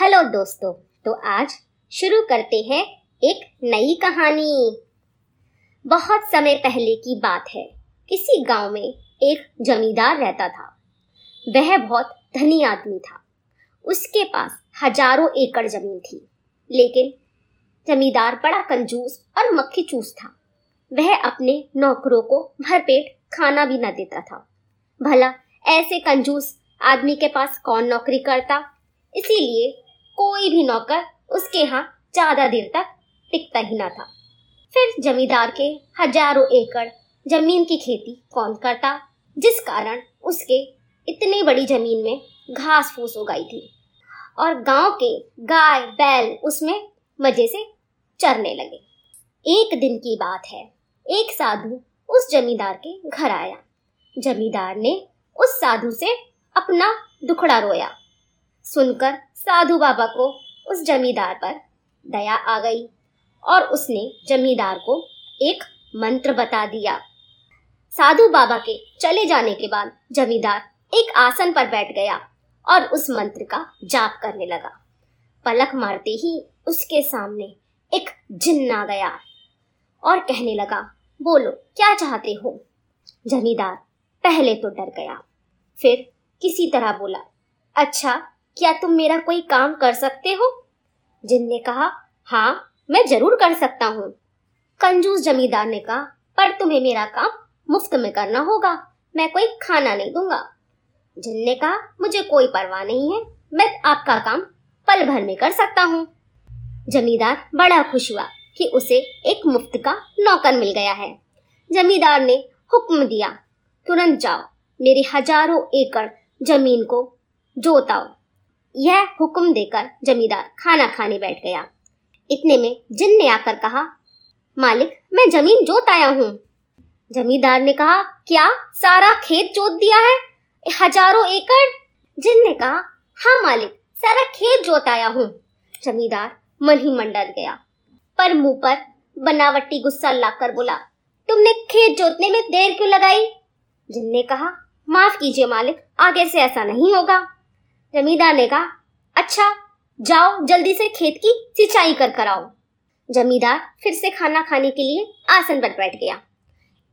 Hello दोस्तों तो आज शुरू करते हैं एक नई कहानी। बहुत समय पहले की बात है। किसी गाँव में एक जमींदार रहता था। वह बहुत धनी आदमी था। उसके पास हज़ारों एकड़ ज़मीन थी। लेकिन जमींदार बड़ा कंजूस और मक्खी चूस था। वह अपने नौकरों को भरपेट खाना भी न देता था। भला ऐसे कंजूस आदमी के पास कौन नौकरी करता? इसीलिए कोई भी नौकर उसके यहाँ ज़्यादा देर तक टिकता ही ना था। फिर जमींदार के हज़ारों एकड़ ज़मीन की खेती कौन करता, जिस कारण उसके इतनी बड़ी ज़मीन में घास फूस उगाई थी और गाँव के गाय, बैल उसमें मज़े से चरने लगे। एक दिन की बात है, एक साधु उस जमींदार के घर आया। जमींदार ने उस साधु से अपना दुखड़ा रोया। सुनकर साधु बाबा को उस जमींदार पर दया आ गई और उसने जमींदार को एक मंत्र बता दिया। साधु बाबा के चले जाने के बाद जमींदार एक आसन पर बैठ गया और उस मंत्र का जाप करने लगा। पलक मारते ही उसके सामने एक जिन्न आ गया और कहने लगा, बोलो, क्या चाहते हो? जमींदार पहले तो डर गया, फिर किसी तरह बोला अच्छा क्या तुम मेरा कोई काम कर सकते हो? जिन ने कहा हाँ मैं ज़रूर कर सकता हूँ। कंजूस जमींदार ने कहा, पर तुम्हें मेरा काम मुफ़्त में करना होगा। मैं कोई खाना नहीं दूँगा। जिन ने कहा, मुझे कोई परवाह नहीं है। मैं आपका काम पल भर में कर सकता हूँ। जमींदार बड़ा खुश हुआ कि उसे एक मुफ़्त का नौकर मिल गया है। जमींदार ने हुक्म दिया, तुरंत जाओ, मेरी हज़ारों एकड़ ज़मीन को जोताओ। यह हुक्म देकर जमींदार खाना खाने बैठ गया। इतने में जिन ने आकर कहा, मालिक, मैं ज़मीन जोत आया हूँ। जमींदार ने कहा, क्या सारा खेत जोत दिया है? हज़ारों एकड़? जिन ने कहा हाँ मालिक, सारा खेत जोत आया हूँ। जमींदार मन ही मन डर गया। पर मुँह पर बनावटी गुस्सा लाकर बोला, तुमने खेत जोतने में देर क्यों लगाई? जिन ने कहा, माफ़ कीजिए मालिक, आगे से ऐसा नहीं होगा। जमींदार ने कहा अच्छा जाओ, जल्दी से खेत की सिंचाई कर कर आओ जमींदार फिर से खाना खाने के लिए आसन पर बैठ गया।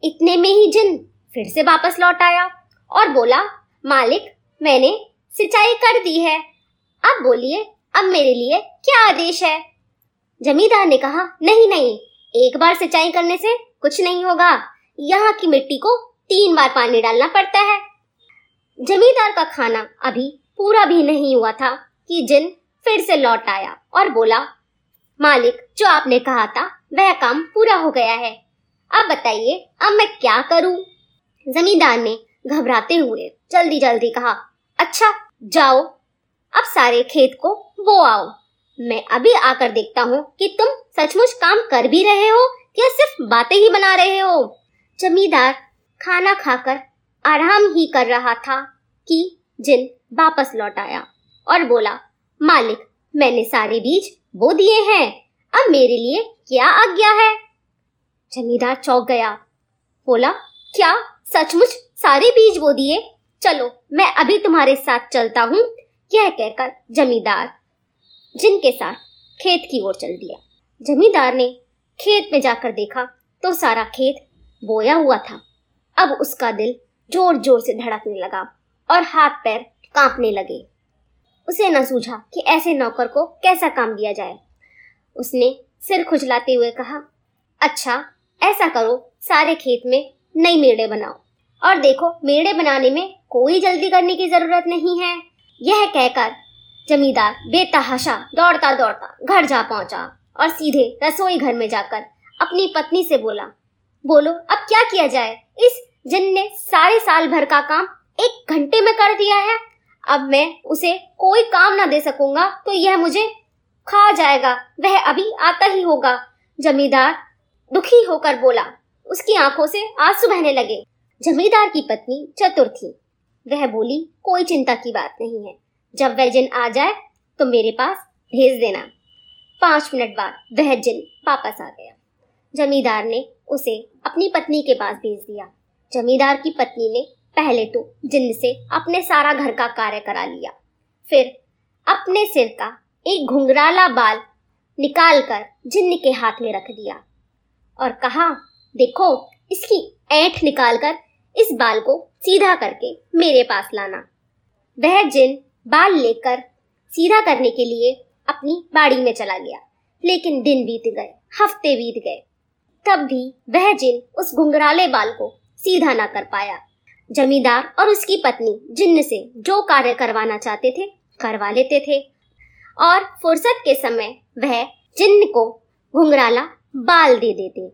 इतने में ही जिन फिर से वापस लौट आया और बोला, मालिक, मैंने सिंचाई कर दी है। अब बोलिए, अब मेरे लिए क्या आदेश है? जमींदार ने कहा, नहीं नहीं, एक बार सिंचाई करने से कुछ नहीं होगा। यहाँ की मिट्टी को तीन बार पानी डालना पड़ता है। जमींदार का खाना अभी पूरा भी नहीं हुआ था कि जिन फिर से लौट आया और बोला, मालिक, जो आपने कहा था, वह काम पूरा हो गया है। अब बताइए, अब मैं क्या करूँ? जमींदार ने घबराते हुए जल्दी जल्दी कहा अच्छा जाओ। अब सारे खेत को वो आओ। मैं अभी आकर देखता हूँ कि तुम सचमुच काम कर भी रहे हो या सिर्फ़ बातें ही बना रहे हो? जमींदार खाना खाकर आराम ही कर रहा था कि जिन वापस लौट आया और बोला, मालिक, मैंने सारे बीज बो दिए हैं, अब मेरे लिए क्या आज्ञा है? जमींदार चौक गया, बोला, क्या सचमुच सारे बीज बो दिए? चलो, मैं अभी तुम्हारे साथ चलता हूँ, यह कहकर जमींदार, जिनके साथ खेत की ओर चल दिया। जमींदार ने खेत में जाकर देखा तो सारा खेत बोया हुआ था। अब उसका दिल ज़ोर ज़ोर से धड़कने लगा। और हाथ पैर कांपने लगे। उसे न सूझा कि ऐसे नौकर को कैसा काम दिया जाए। उसने सिर खुजलाते हुए कहा अच्छा ऐसा करो, सारे खेत में नई मेड़े बनाओ। और देखो मेड़े बनाने में कोई जल्दी करने की ज़रूरत नहीं है। यह कहकर जमींदार बेतहाशा दौड़ता दौड़ता घर जा पहुँचा और सीधे रसोई घर में जाकर अपनी पत्नी से बोला, बोलो, अब क्या किया जाए? इस जिन ने सारे साल भर का काम एक घंटे में कर दिया है। अब मैं उसे कोई काम ना दे सकूँगा तो यह मुझे खा जाएगा। वह अभी आता ही होगा। जमींदार दुखी होकर बोला। उसकी आँखों से आँसू बहने लगे। जमींदार की पत्नी चतुर थी। वह बोली, कोई चिंता की बात नहीं है। जब वह जिन आ जाए तो मेरे पास भेज देना। पाँच मिनट बाद वह जिन वापस आ गया। जमींदार ने उसे अपनी पत्नी के पास भेज दिया। जमींदार की पत्नी ने पहले तो जिन से अपने सारा घर का कार्य करा लिया। फिर अपने सिर का एक घुंघराला बाल निकाल कर जिन्न के हाथ में रख दिया और कहा, देखो, इसकी ऐठ निकाल कर इस बाल को सीधा करके मेरे पास लाना। वह जिन बाल लेकर सीधा करने के लिए अपनी बाड़ी में चला गया, लेकिन दिन बीत गए, हफ़्ते बीत गए। तब भी वह जिन उस घुंघराले बाल को सीधा ना कर पाया। जमींदार और उसकी पत्नी जिन्न से जो कार्य करवाना चाहते थे, करवा लेते थे। और फुर्सत के समय वह जिन्न को घुंघराला बाल दे देते।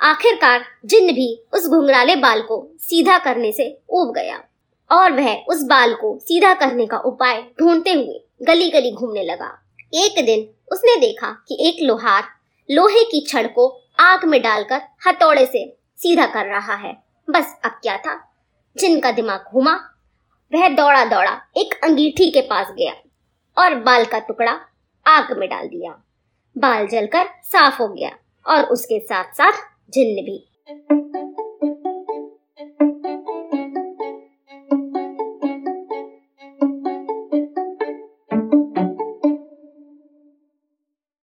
आखिरकार जिन्न भी उस घुंघराले बाल को सीधा करने से उब गया और वह उस बाल को सीधा करने का उपाय ढूंढते हुए गली गली घूमने लगा। एक दिन उसने देखा कि एक लोहार लोहे की छड़ को आग में डालकर हथौड़े से सीधा कर रहा है। बस अब क्या था? जिनका दिमाग घूमा, वह दौड़ा दौड़ा एक अंगीठी के पास गया और बाल का टुकड़ा आग में डाल दिया। बाल जलकर साफ़ हो गया और उसके साथ साथ जिन्न भी।